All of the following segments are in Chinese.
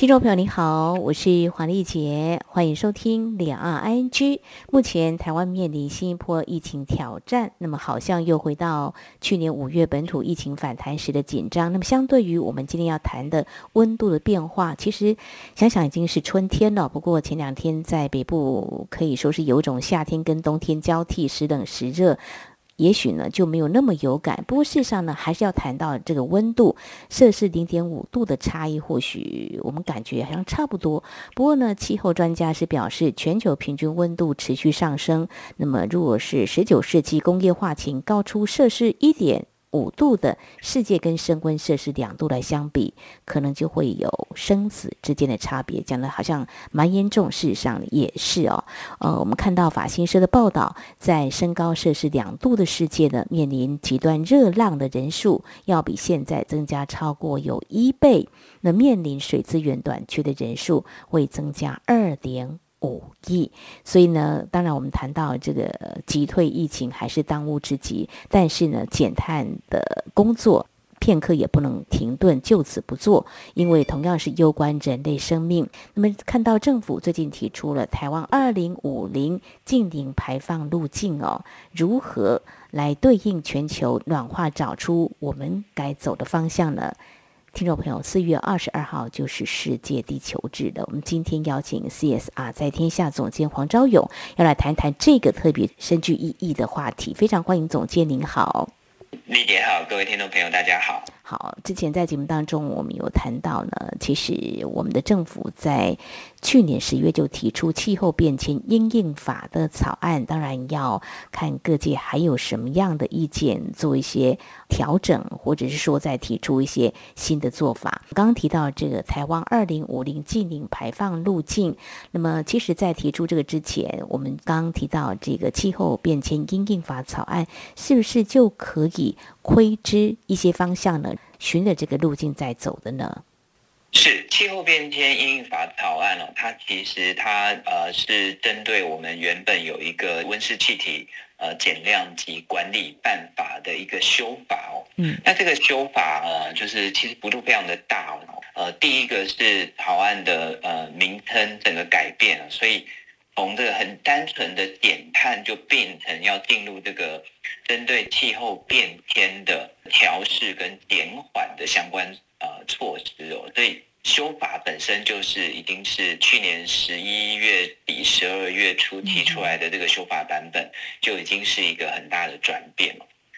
听众朋友，你好，我是黄丽杰，欢迎收听两岸 ING。目前台湾面临新一波疫情挑战，那么好像又回到去年五月本土疫情反弹时的紧张。那么相对于我们今天要谈的温度的变化，其实想想已经是春天了。不过前两天在北部可以说是有种夏天跟冬天交替，时冷时热。也许呢就没有那么有感，不过事实上呢还是要谈到这个温度，摄氏零点五度的差异，或许我们感觉好像差不多。不过呢，气候专家是表示，全球平均温度持续上升。那么，如果是十九世纪工业化前高出摄氏一点五度的世界跟升温摄氏两度来相比，可能就会有生死之间的差别，讲的好像蛮严重，事实上也是哦。呃，我们看到法新社的报道，在升高摄氏两度的世界呢，面临极端热浪的人数要比现在增加超过有一倍，那面临水资源短缺的人数会增加二点五亿，所以呢，当然我们谈到这个击退疫情还是当务之急，但是呢，减碳的工作片刻也不能停顿，就此不做，因为同样是攸关人类生命。那么看到政府最近提出了台湾二零五零净零排放路径哦，如何来对应全球暖化，找出我们该走的方向呢？听众朋友，四月二十二号就是世界地球日了。我们今天邀请 CSR 在天下总监黄昭勇要来谈谈这个特别深具意义的话题。非常欢迎总监，您好。丽姐好，各位听众朋友，大家好。好，之前在节目当中，我们有谈到呢，其实我们的政府在去年十月就提出气候变迁因应法的草案，当然要看各界还有什么样的意见，做一些调整，或者是说再提出一些新的做法。刚刚提到这个台湾二零五零净零排放路径，那么其实，在提出这个之前，我们刚刚提到这个气候变迁因应法草案，是不是就可以窥知一些方向呢？循着这个路径在走的呢？是气候变迁因应法草案哦，它其实它呃是针对我们原本有一个温室气体呃减量及管理办法的一个修法哦。嗯，那这个修法呃就是其实幅度非常的大哦。呃，第一个是草案的呃名称整个改变了，所以。从这个很单纯的减碳，就变成要进入这个针对气候变迁的调适跟减缓的相关呃措施哦，所以修法本身就是已经是去年十一月底、十二月初提出来的这个修法版本，就已经是一个很大的转变。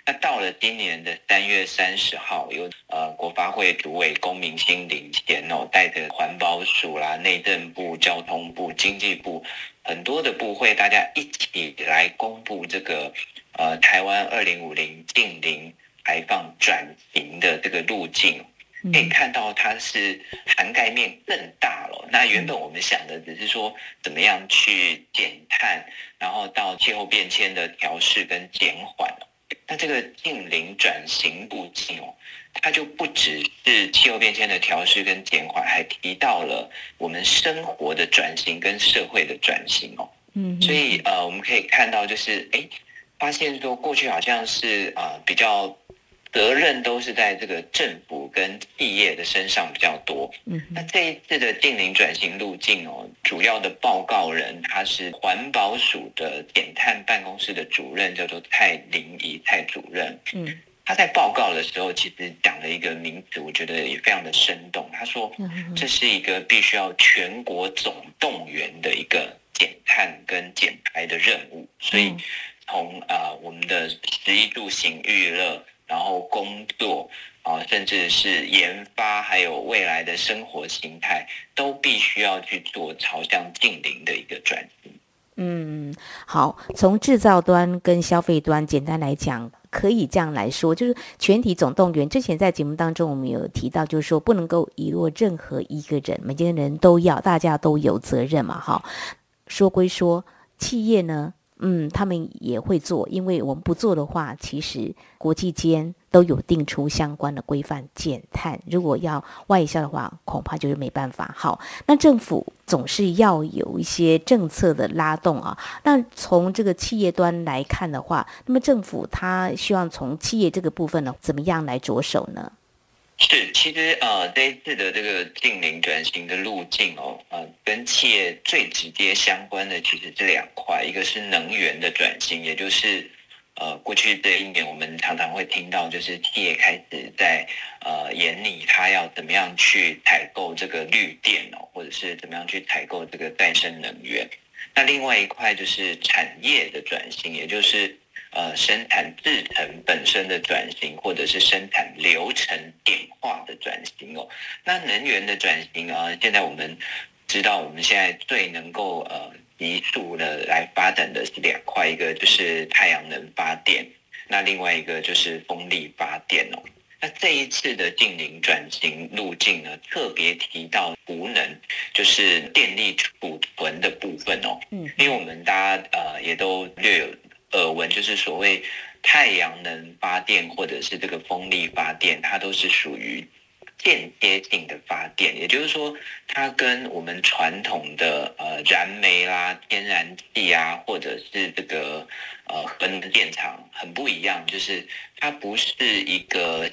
那到了今年的三月三十号，由呃国发会主委龚明鑫领衔哦，带着环保署啦、内政部、交通部、经济部很多的部会，大家一起来公布这个呃台湾二零五零净零排放转型的这个路径，可以看到它是涵盖面更大了。那原本我们想的只是说怎么样去减碳，然后到气候变迁的调试跟减缓。那这个净零转型路径哦，它就不只是气候变迁的调试跟减缓，还提到了我们生活的转型跟社会的转型哦。嗯，所以呃，我们可以看到就是，哎，发现说过去好像是啊、呃、比较。责任都是在这个政府跟企业的身上比较多。嗯，那这一次的近零转型路径哦，主要的报告人他是环保署的减碳办公室的主任，叫做蔡林仪蔡主任。嗯，他在报告的时候其实讲了一个名词，我觉得也非常的生动。他说，这是一个必须要全国总动员的一个减碳跟减排的任务。所以从啊、我们的食衣住行娱乐。然后工作啊，甚至是研发，还有未来的生活形态，都必须要去做朝向近零的一个转型。嗯，好，从制造端跟消费端，简单来讲，可以这样来说，就是全体总动员。之前在节目当中，我们有提到，就是说不能够遗落任何一个人，每个人都要，大家都有责任嘛。哈，说归说，企业呢？嗯，他们也会做，因为我们不做的话，其实国际间都有定出相关的规范减碳。如果要外销的话，恐怕就是没办法。好，那政府总是要有一些政策的拉动啊。那从这个企业端来看的话，那么政府他希望从企业这个部分呢，怎么样来着手呢？是，其实呃，这一次的这个近零转型的路径哦，呃，跟企业最直接相关的其实这两块，一个是能源的转型，也就是呃，过去这一年我们常常会听到，就是企业开始在呃，眼里它要怎么样去采购这个绿电哦，或者是怎么样去采购这个再生能源。那另外一块就是产业的转型，也就是。呃，生产制程本身的转型，或者是生产流程点化的转型哦。那能源的转型啊，现在我们知道，我们现在最能够呃急速的来发展的是两块，一个就是太阳能发电，那另外一个就是风力发电哦。那这一次的近零转型路径呢，特别提到储能，就是电力储存的部分哦。嗯，因为我们大家呃也都略有。耳闻就是所谓太阳能发电或者是这个风力发电，它都是属于间接性的发电，也就是说，它跟我们传统的呃燃煤啦、天然气啊，或者是这个呃核电厂很不一样，就是它不是一个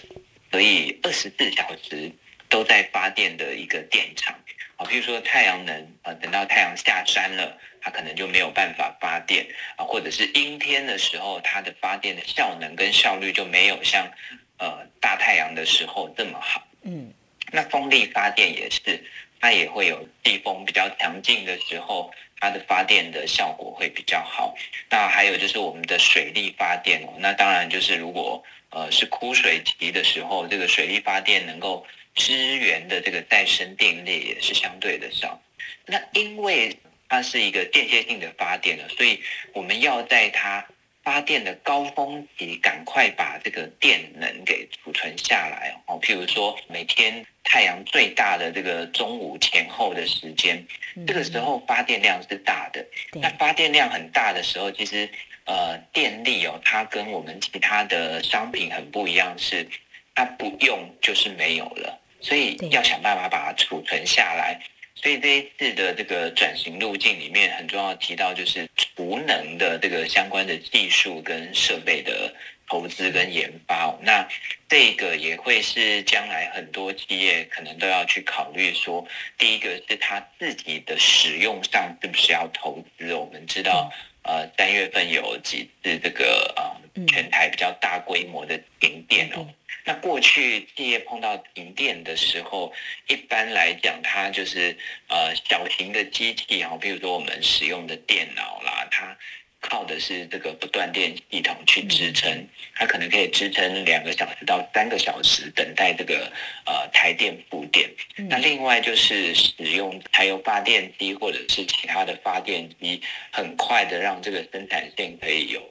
可以二十四小时都在发电的一个电厂。啊，譬如说太阳能啊，等到太阳下山了，它可能就没有办法发电啊，或者是阴天的时候，它的发电的效能跟效率就没有像呃大太阳的时候这么好。嗯，那风力发电也是，它也会有季风比较强劲的时候，它的发电的效果会比较好。那还有就是我们的水力发电哦，那当然就是如果呃是枯水期的时候，这个水力发电能够。支援的这个再生电力也是相对的少，那因为它是一个间歇性的发电了，所以我们要在它发电的高峰期赶快把这个电能给储存下来哦。譬如说每天太阳最大的这个中午前后的时间，这个时候发电量是大的。那发电量很大的时候，其实呃电力哦，它跟我们其他的商品很不一样，是它不用就是没有了。所以要想办法把它储存下来。所以这一次的这个转型路径里面，很重要提到就是储能的这个相关的技术跟设备的投资跟研发。那这个也会是将来很多企业可能都要去考虑说，第一个是他自己的使用上是不是要投资。我们知道，呃，三月份有几次这个呃全台比较大规模的停电哦。那过去企业碰到停电的时候，一般来讲，它就是呃小型的机器啊，比如说我们使用的电脑啦，它靠的是这个不断电系统去支撑，它可能可以支撑两个小时到三个小时，等待这个呃台电复电。那另外就是使用柴油发电机或者是其他的发电机，很快的让这个生产线可以有。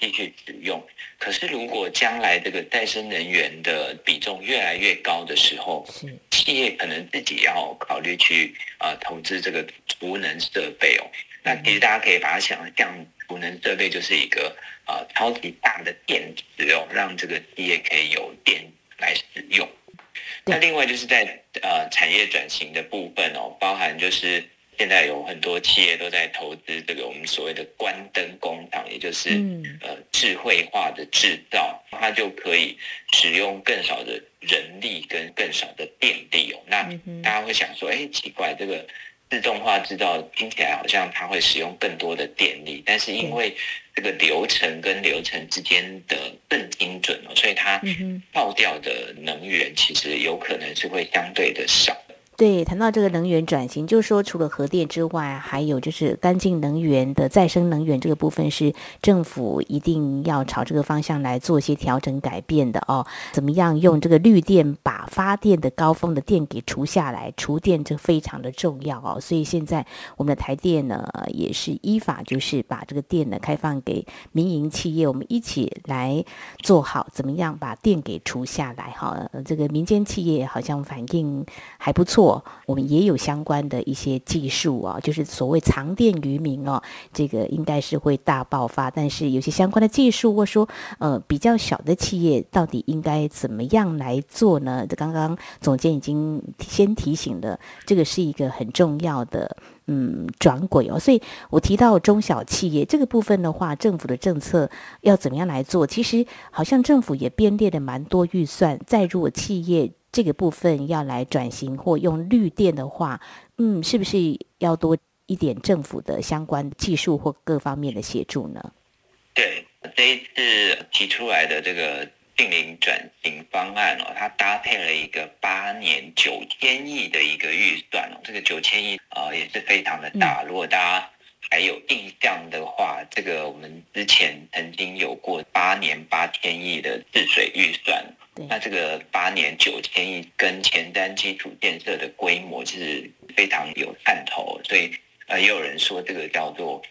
继续使用，可是如果将来这个再生能源的比重越来越高的时候，企业可能自己要考虑去呃投资这个储能设备哦。那其实大家可以把它想象，储能设备就是一个呃超级大的电池哦，让这个企业可以有电来使用。那另外就是在呃产业转型的部分哦，包含就是。现在有很多企业都在投资这个我们所谓的关灯工厂，也就是呃智慧化的制造，它就可以使用更少的人力跟更少的电力哦。那大家会想说，哎，奇怪，这个自动化制造听起来好像它会使用更多的电力，但是因为这个流程跟流程之间的更精准哦，所以它爆掉的能源其实有可能是会相对的少。对，谈到这个能源转型，就是说除了核电之外，还有就是干净能源的再生能源这个部分，是政府一定要朝这个方向来做一些调整改变的哦。怎么样用这个绿电把发电的高峰的电给除下来？除电这非常的重要哦。所以现在我们的台电呢，也是依法就是把这个电呢开放给民营企业，我们一起来做好怎么样把电给除下来哈。这个民间企业好像反应还不错。我们也有相关的一些技术啊，就是所谓藏电于民哦，这个应该是会大爆发。但是有些相关的技术，或说呃比较小的企业，到底应该怎么样来做呢？这刚刚总监已经先提醒了，这个是一个很重要的。嗯，转轨哦，所以我提到中小企业这个部分的话，政府的政策要怎么样来做？其实好像政府也编列了蛮多预算。再如果企业这个部分要来转型或用绿电的话，嗯，是不是要多一点政府的相关技术或各方面的协助呢？对，这一次提出来的这个。净零转型方案哦，它搭配了一个八年九千亿的一个预算哦，这个九千亿啊也是非常的大。如果大家还有印象的话，这个我们之前曾经有过八年八千亿的治水预算，那这个八年九千亿跟前瞻基础建设的规模是非常有看头，所以呃也有人说这个叫做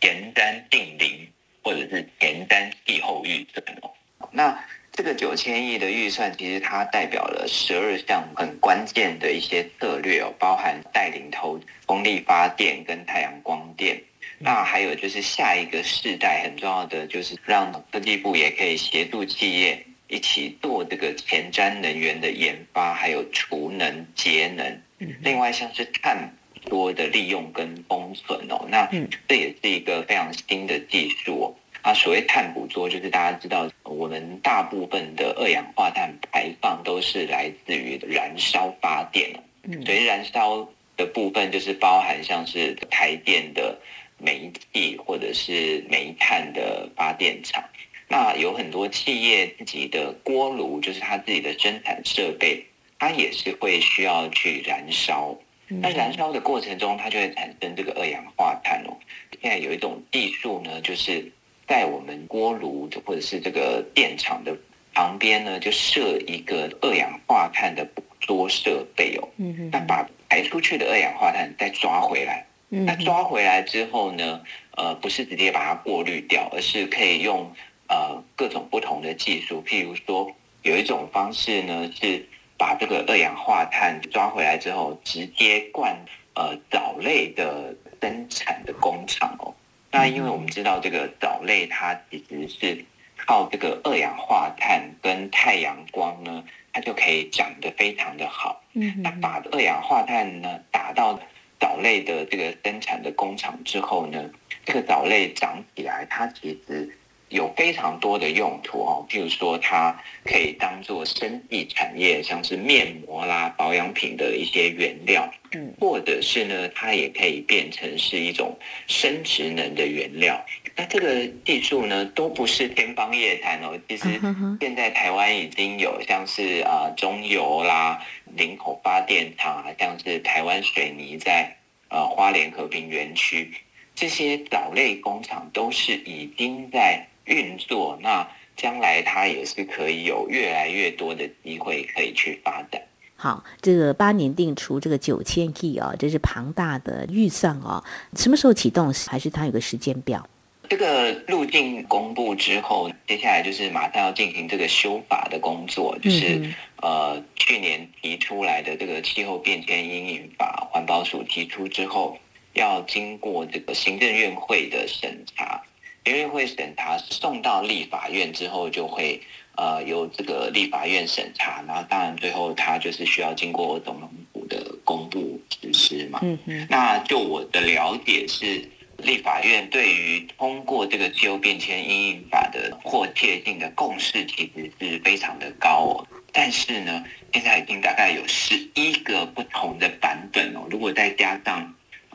前瞻净零或者是前瞻气候预算哦，那。这个九千亿的预算，其实它代表了十二项很关键的一些策略哦，包含带领投风力发电跟太阳光电。那还有就是下一个世代很重要的，就是让科技部也可以协助企业一起做这个前瞻能源的研发，还有储能节能。另外像是碳多的利用跟封存哦，那这也是一个非常新的技术哦。啊，所谓碳捕捉，就是大家知道，我们大部分的二氧化碳排放都是来自于燃烧发电。嗯，所以燃烧的部分就是包含像是台电的煤气或者是煤炭的发电厂。那有很多企业自己的锅炉，就是它自己的生产设备，它也是会需要去燃烧。那燃烧的过程中，它就会产生这个二氧化碳哦。现在有一种技术呢，就是。在我们锅炉或者是这个电厂的旁边呢，就设一个二氧化碳的捕捉设备哦。嗯嗯。那把排出去的二氧化碳再抓回来。嗯。那抓回来之后呢，呃，不是直接把它过滤掉，而是可以用呃各种不同的技术，譬如说有一种方式呢，是把这个二氧化碳抓回来之后，直接灌呃藻类的生产的工厂哦。那因为我们知道这个藻类，它其实是靠这个二氧化碳跟太阳光呢，它就可以长得非常的好。嗯，那把二氧化碳呢打到藻类的这个生产的工厂之后呢，这个藻类长起来，它其实。有非常多的用途哦，譬如说它可以当做生技产业，像是面膜啦、保养品的一些原料，嗯，或者是呢，它也可以变成是一种生殖能的原料。那这个技术呢，都不是天方夜谭哦。其实现在台湾已经有像是啊中油啦、林口发电厂啊，像是台湾水泥在呃花莲和平园区这些藻类工厂，都是已经在。运作，那将来它也是可以有越来越多的机会可以去发展。好，这个八年定出这个九千亿哦，这是庞大的预算哦。什么时候启动？还是它有个时间表？这个路径公布之后，接下来就是马上要进行这个修法的工作，就是、嗯、呃去年提出来的这个气候变迁阴影法，环保署提出之后，要经过这个行政院会的审查。因为会审查送到立法院之后，就会呃由这个立法院审查，然后当然最后它就是需要经过总统府的公布实施嘛。嗯嗯。那就我的了解是，立法院对于通过这个气候变迁因应法的迫切性的共识其实是非常的高哦。但是呢，现在已经大概有十一个不同的版本哦。如果再加上。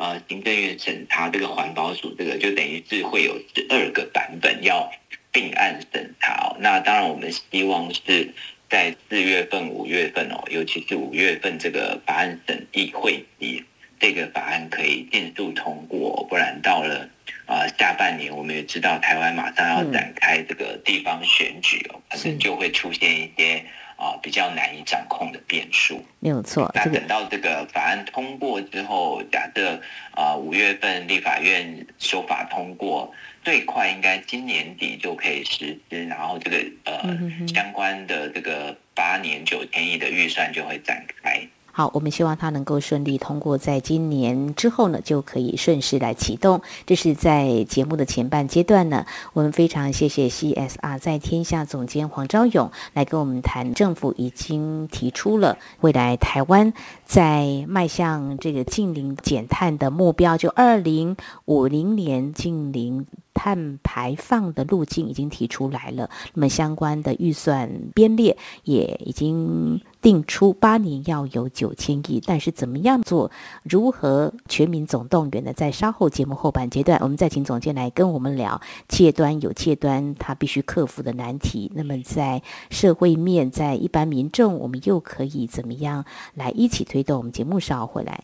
呃，行政院审查这个环保署这个，就等于是会有十二个版本要并案审查哦。那当然，我们希望是在四月份、五月份哦，尤其是五月份这个法案审议会议，这个法案可以迅速通过，不然到了啊、呃、下半年，我们也知道台湾马上要展开这个地方选举哦，可能就会出现一些。啊，比较难以掌控的变数，没有错。那等到这个法案通过之后，假设啊五月份立法院修法通过，最快应该今年底就可以实施，然后这个呃、相关的这个八年九千亿的预算就会展开。好，我们希望它能够顺利通过，在今年之后呢，就可以顺势来启动。这是在节目的前半阶段呢，我们非常谢谢 CSR 在天下总监黄昭勇来跟我们谈，政府已经提出了未来台湾在迈向这个近零减碳的目标，就二零五零年近零。碳排放的路径已经提出来了，那么相关的预算编列也已经定出，八年要有九千亿，但是怎么样做，如何全民总动员呢？在稍后节目后半阶段，我们再请总监来跟我们聊，企业端有企业端他必须克服的难题，那么在社会面，在一般民众，我们又可以怎么样来一起推动？我们节目稍后回来。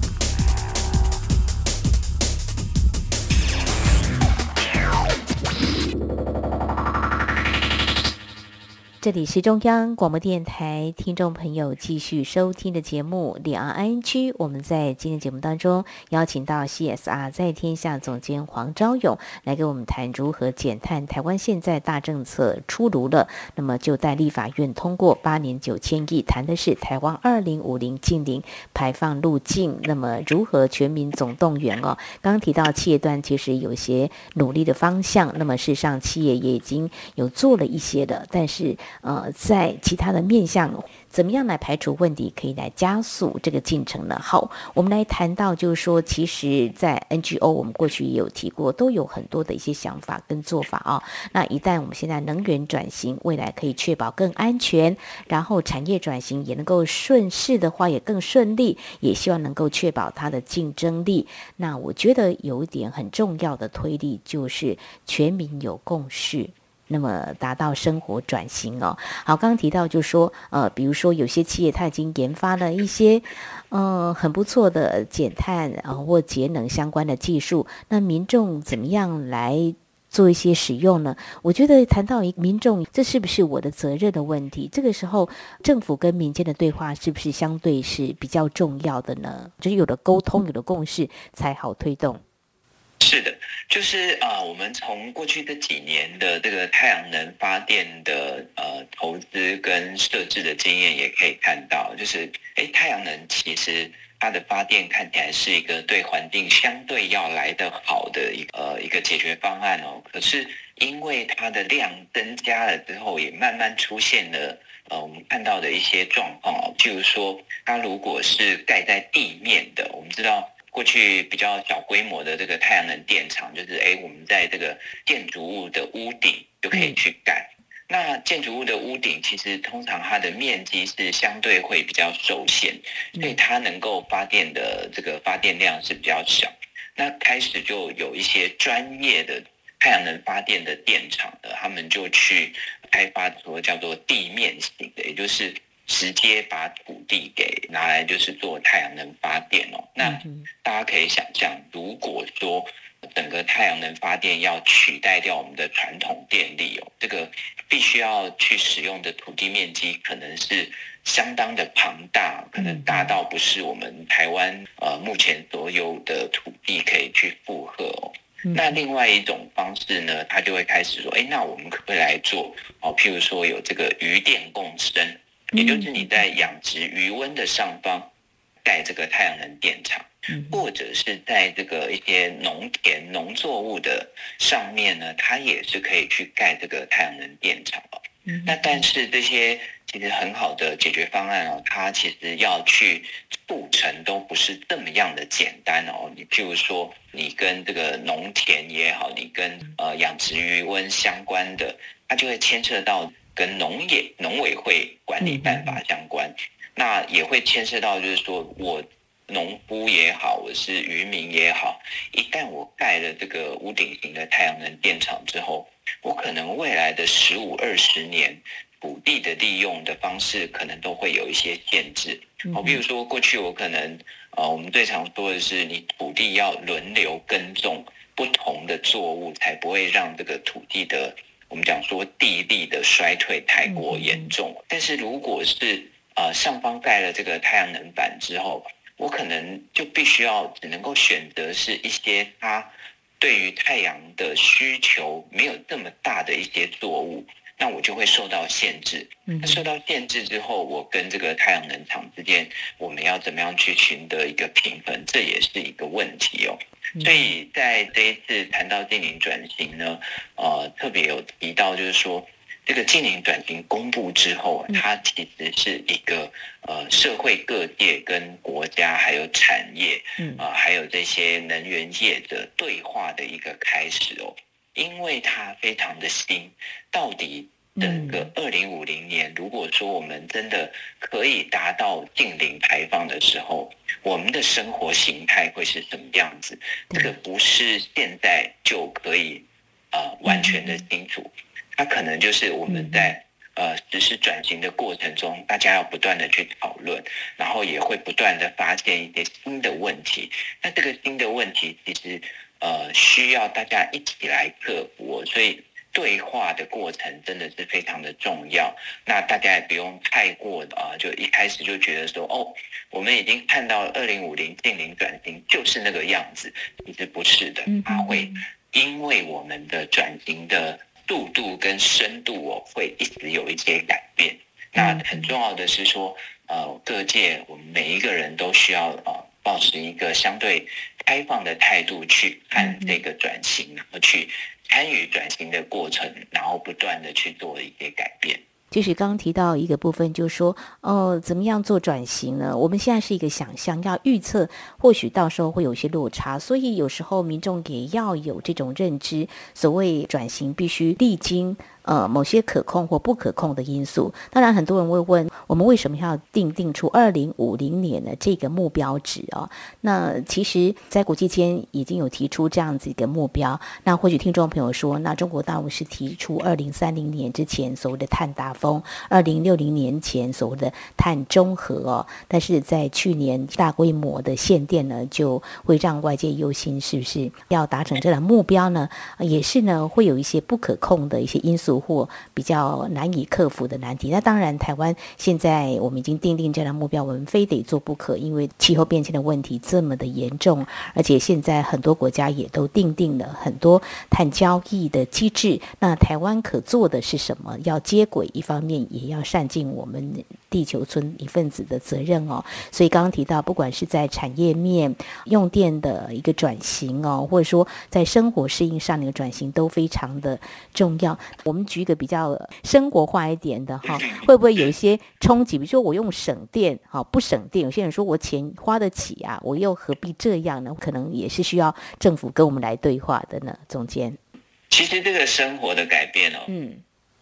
这里是中央广播电台，听众朋友继续收听的节目《两岸 ING》。我们在今天节目当中邀请到 CSR 在天下总监黄昭勇来跟我们谈如何减碳。台湾现在大政策出炉了，那么就待立法院通过八年九千亿，谈的是台湾二零五零净零排放路径。那么如何全民总动员哦？刚提到企业端其实有些努力的方向，那么事实上企业也已经有做了一些的，但是。呃，在其他的面向，怎么样来排除问题，可以来加速这个进程呢？好，我们来谈到，就是说，其实，在 NGO，我们过去也有提过，都有很多的一些想法跟做法啊。那一旦我们现在能源转型，未来可以确保更安全，然后产业转型也能够顺势的话，也更顺利，也希望能够确保它的竞争力。那我觉得有一点很重要的推力，就是全民有共识。那么达到生活转型哦，好，刚刚提到就说，呃，比如说有些企业它已经研发了一些，呃，很不错的减碳啊或节能相关的技术，那民众怎么样来做一些使用呢？我觉得谈到一民众，这是不是我的责任的问题？这个时候政府跟民间的对话是不是相对是比较重要的呢？就是有了沟通，有了共识，才好推动。是的，就是啊、我们从过去这几年的这个太阳能发电的呃投资跟设置的经验，也可以看到，就是哎，太阳能其实它的发电看起来是一个对环境相对要来的好的一个呃一个解决方案哦。可是因为它的量增加了之后，也慢慢出现了呃我们看到的一些状况哦，譬如说它如果是盖在地面的，我们知道。过去比较小规模的这个太阳能电厂，就是哎，我们在这个建筑物的屋顶就可以去盖。那建筑物的屋顶其实通常它的面积是相对会比较受限，所以它能够发电的这个发电量是比较小。那开始就有一些专业的太阳能发电的电厂的，他们就去开发说叫做地面型的，也就是。直接把土地给拿来，就是做太阳能发电哦。那大家可以想象，如果说整个太阳能发电要取代掉我们的传统电力哦，这个必须要去使用的土地面积可能是相当的庞大，可能大到不是我们台湾呃目前所有的土地可以去负荷哦。那另外一种方式呢，他就会开始说，哎，那我们可不可以来做哦？譬如说有这个余电共生。也就是你在养殖余温的上方盖这个太阳能电厂，或者是在这个一些农田农作物的上面呢，它也是可以去盖这个太阳能电厂哦。那但是这些其实很好的解决方案哦，它其实要去促成都不是这么样的简单哦。你譬如说，你跟这个农田也好，你跟呃养殖鱼温相关的，它就会牵涉到。跟农业农委会管理办法相关，那也会牵涉到，就是说我农夫也好，我是渔民也好，一旦我盖了这个屋顶型的太阳能电厂之后，我可能未来的十五二十年土地的利用的方式，可能都会有一些限制。好，比如说过去我可能，呃，我们最常说的是，你土地要轮流耕种。不同的作物，才不会让这个土地的我们讲说地力的衰退太过严重。但是如果是呃上方盖了这个太阳能板之后，我可能就必须要只能够选择是一些它对于太阳的需求没有这么大的一些作物。那我就会受到限制。那受到限制之后，我跟这个太阳能厂之间，我们要怎么样去寻得一个平衡？这也是一个问题哦。所以在这一次谈到净零转型呢，呃，特别有提到，就是说这个净零转型公布之后，它其实是一个呃社会各界跟国家还有产业，啊、呃，还有这些能源业者对话的一个开始哦。因为它非常的新，到底整个二零五零年，如果说我们真的可以达到近零排放的时候，我们的生活形态会是什么样子？这个不是现在就可以呃完全的清楚，它可能就是我们在呃实施转型的过程中，大家要不断的去讨论，然后也会不断的发现一些新的问题。那这个新的问题其实。呃，需要大家一起来克服，所以对话的过程真的是非常的重要。那大家也不用太过啊、呃，就一开始就觉得说，哦，我们已经看到了二零五零净零转型就是那个样子，其实不是的，它会因为我们的转型的速度跟深度哦，会一直有一些改变。那很重要的是说，呃，各界我们每一个人都需要呃，保持一个相对。开放的态度去看这个转型，然后去参与转型的过程，然后不断的去做一些改变。就是刚刚提到一个部分，就是说，哦，怎么样做转型呢？我们现在是一个想象，要预测，或许到时候会有些落差，所以有时候民众也要有这种认知，所谓转型必须历经。呃，某些可控或不可控的因素，当然很多人会问，我们为什么要定定出二零五零年的这个目标值啊？那其实，在国际间已经有提出这样子一个目标。那或许听众朋友说，那中国大陆是提出二零三零年之前所谓的碳达峰，二零六零年前所谓的碳中和哦。但是在去年大规模的限电呢，就会让外界忧心，是不是要达成这样的目标呢？也是呢，会有一些不可控的一些因素。或比较难以克服的难题。那当然，台湾现在我们已经定定这样的目标，我们非得做不可，因为气候变迁的问题这么的严重，而且现在很多国家也都定定了很多碳交易的机制。那台湾可做的是什么？要接轨，一方面也要善尽我们地球村一份子的责任哦。所以刚刚提到，不管是在产业面用电的一个转型哦，或者说在生活适应上的一个转型，都非常的重要。我们。举一个比较生活化一点的哈，会不会有一些冲击？比如说我用省电，哈，不省电，有些人说我钱花得起啊，我又何必这样呢？可能也是需要政府跟我们来对话的呢。总监，其实这个生活的改变哦，嗯，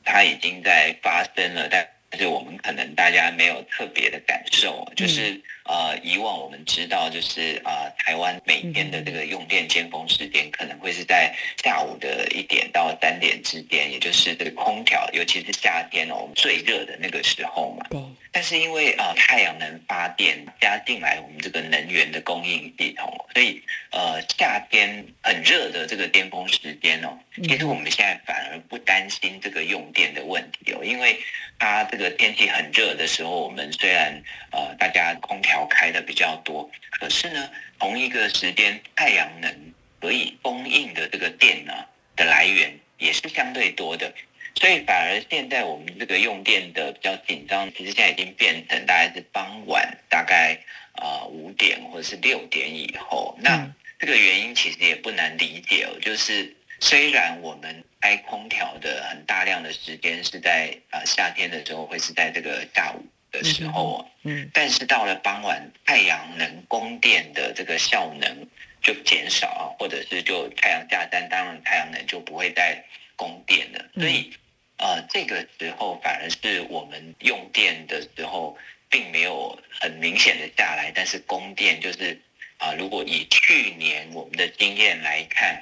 它已经在发生了，但是我们可能大家没有特别的感受，就是。嗯呃，以往我们知道，就是啊、呃，台湾每天的这个用电尖峰时间可能会是在下午的一点到三点之间，也就是这个空调，尤其是夏天哦，我们最热的那个时候嘛。对。但是因为啊、呃，太阳能发电加进来我们这个能源的供应系统，所以呃，夏天很热的这个巅峰时间哦，其实我们现在反而不担心这个用电的问题哦，因为它这个天气很热的时候，我们虽然呃，大家空调。开的比较多，可是呢，同一个时间，太阳能可以供应的这个电呢的来源也是相对多的，所以反而现在我们这个用电的比较紧张，其实现在已经变成大概是傍晚大概啊五点或者是六点以后，那这个原因其实也不难理解哦，就是虽然我们开空调的很大量的时间是在啊夏天的时候会是在这个下午。的时候，嗯，但是到了傍晚，太阳能供电的这个效能就减少啊，或者是就太阳下山，当然太阳能就不会再供电了。所以，呃，这个时候反而是我们用电的时候，并没有很明显的下来，但是供电就是啊，如果以去年我们的经验来看，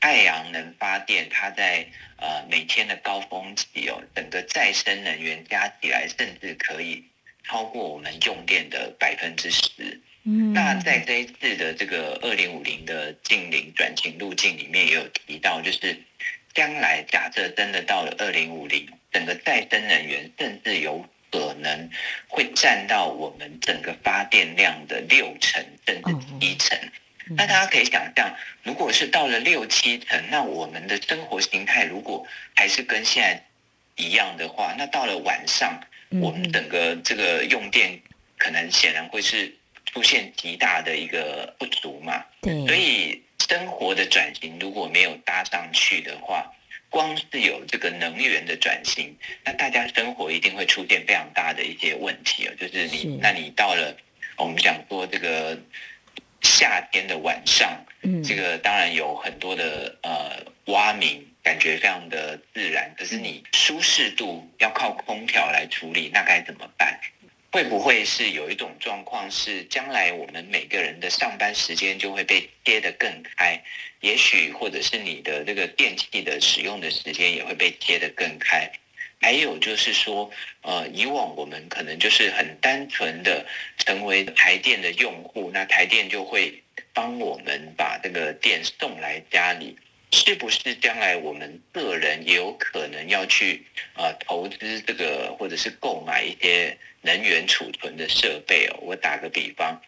太阳能发电，它在呃每天的高峰期哦，整个再生能源加起来，甚至可以超过我们用电的百分之十。嗯，那在这一次的这个二零五零的近零转型路径里面，也有提到，就是将来假设真的到了二零五零，整个再生能源甚至有可能会占到我们整个发电量的六成甚至七成。那大家可以想象，如果是到了六七成，那我们的生活形态如果还是跟现在一样的话，那到了晚上，我们整个这个用电可能显然会是出现极大的一个不足嘛。对，所以生活的转型如果没有搭上去的话，光是有这个能源的转型，那大家生活一定会出现非常大的一些问题啊。就是你，那你到了我们讲说这个。夏天的晚上，嗯，这个当然有很多的呃蛙鸣，感觉非常的自然。可是你舒适度要靠空调来处理，那该怎么办？会不会是有一种状况是，将来我们每个人的上班时间就会被贴得更开？也许或者是你的这个电器的使用的时间也会被贴得更开？还有就是说，呃，以往我们可能就是很单纯的成为台电的用户，那台电就会帮我们把这个电送来家里。是不是将来我们个人也有可能要去呃投资这个，或者是购买一些能源储存的设备哦？我打个比方，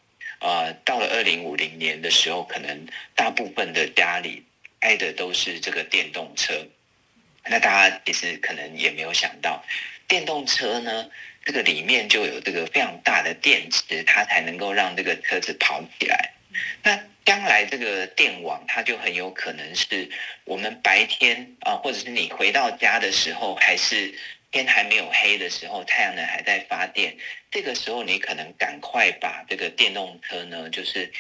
呃，到了二零五零年的时候，可能大部分的家里开的都是这个电动车。那大家其实可能也没有想到，电动车呢，这个里面就有这个非常大的电池，它才能够让这个车子跑起来。那将来这个电网，它就很有可能是我们白天啊，或者是你回到家的时候，还是天还没有黑的时候，太阳能还在发电，这个时候你可能赶快把这个电动车呢，就是。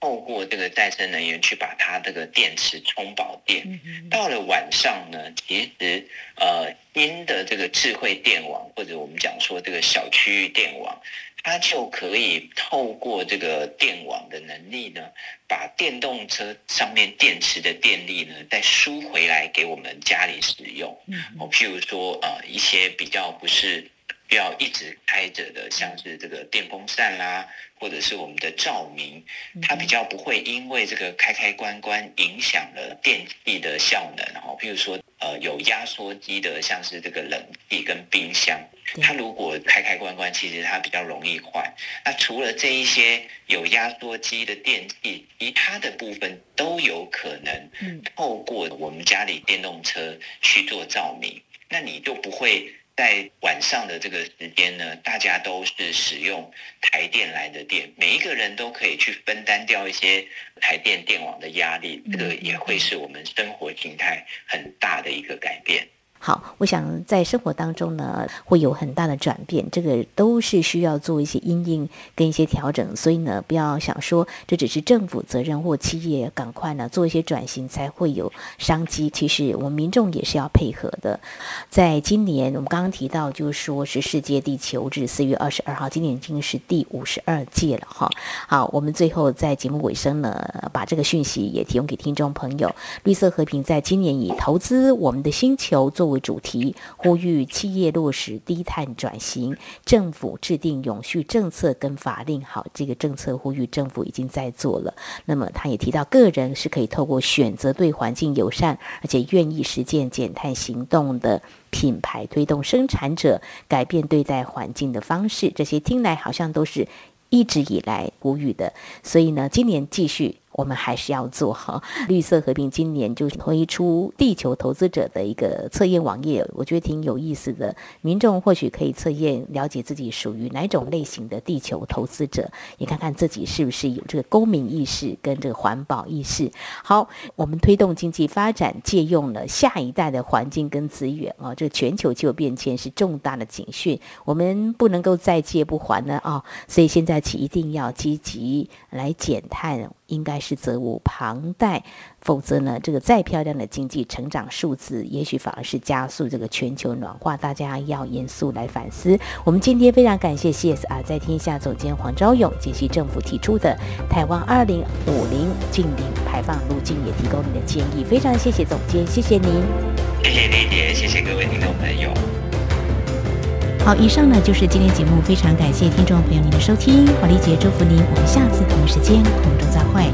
透过这个再生能源去把它这个电池充饱电，到了晚上呢，其实呃新的这个智慧电网或者我们讲说这个小区域电网，它就可以透过这个电网的能力呢，把电动车上面电池的电力呢再输回来给我们家里使用。哦，譬如说呃一些比较不是。不要一直开着的，像是这个电风扇啦，或者是我们的照明，它比较不会因为这个开开关关影响了电器的效能。然后，譬如说，呃，有压缩机的，像是这个冷气跟冰箱，它如果开开关关，其实它比较容易坏。那除了这一些有压缩机的电器，其他的部分都有可能透过我们家里电动车去做照明，那你就不会。在晚上的这个时间呢，大家都是使用台电来的电，每一个人都可以去分担掉一些台电电网的压力，这个也会是我们生活形态很大的一个改变。好，我想在生活当中呢，会有很大的转变，这个都是需要做一些因应跟一些调整，所以呢，不要想说这只是政府责任或企业赶快呢做一些转型才会有商机。其实我们民众也是要配合的。在今年，我们刚刚提到，就是说是世界地球日四月二十二号，今年已经是第五十二届了哈。好，我们最后在节目尾声呢，把这个讯息也提供给听众朋友。绿色和平在今年以投资我们的星球做为主题，呼吁企业落实低碳转型，政府制定永续政策跟法令。好，这个政策呼吁政府已经在做了。那么，他也提到，个人是可以透过选择对环境友善，而且愿意实践减碳行动的品牌，推动生产者改变对待环境的方式。这些听来好像都是一直以来呼吁的。所以呢，今年继续。我们还是要做哈。绿色和平今年就推出地球投资者的一个测验网页，我觉得挺有意思的。民众或许可以测验，了解自己属于哪种类型的地球投资者，也看看自己是不是有这个公民意识跟这个环保意识。好，我们推动经济发展，借用了下一代的环境跟资源啊，这个全球气候变迁是重大的警讯，我们不能够再借不还了啊！所以现在起一定要积极来减碳。应该是责无旁贷，否则呢，这个再漂亮的经济成长数字，也许反而是加速这个全球暖化。大家要严肃来反思。我们今天非常感谢 CSR 在天下总监黄昭勇解析政府提出的台湾二零五零净零排放路径，也提供你的建议。非常谢谢总监，谢谢您，谢谢丽姐，谢谢各位听众朋友。好，以上呢就是今天节目，非常感谢听众朋友您的收听，华丽姐祝福您，我们下次同一时间空中再会。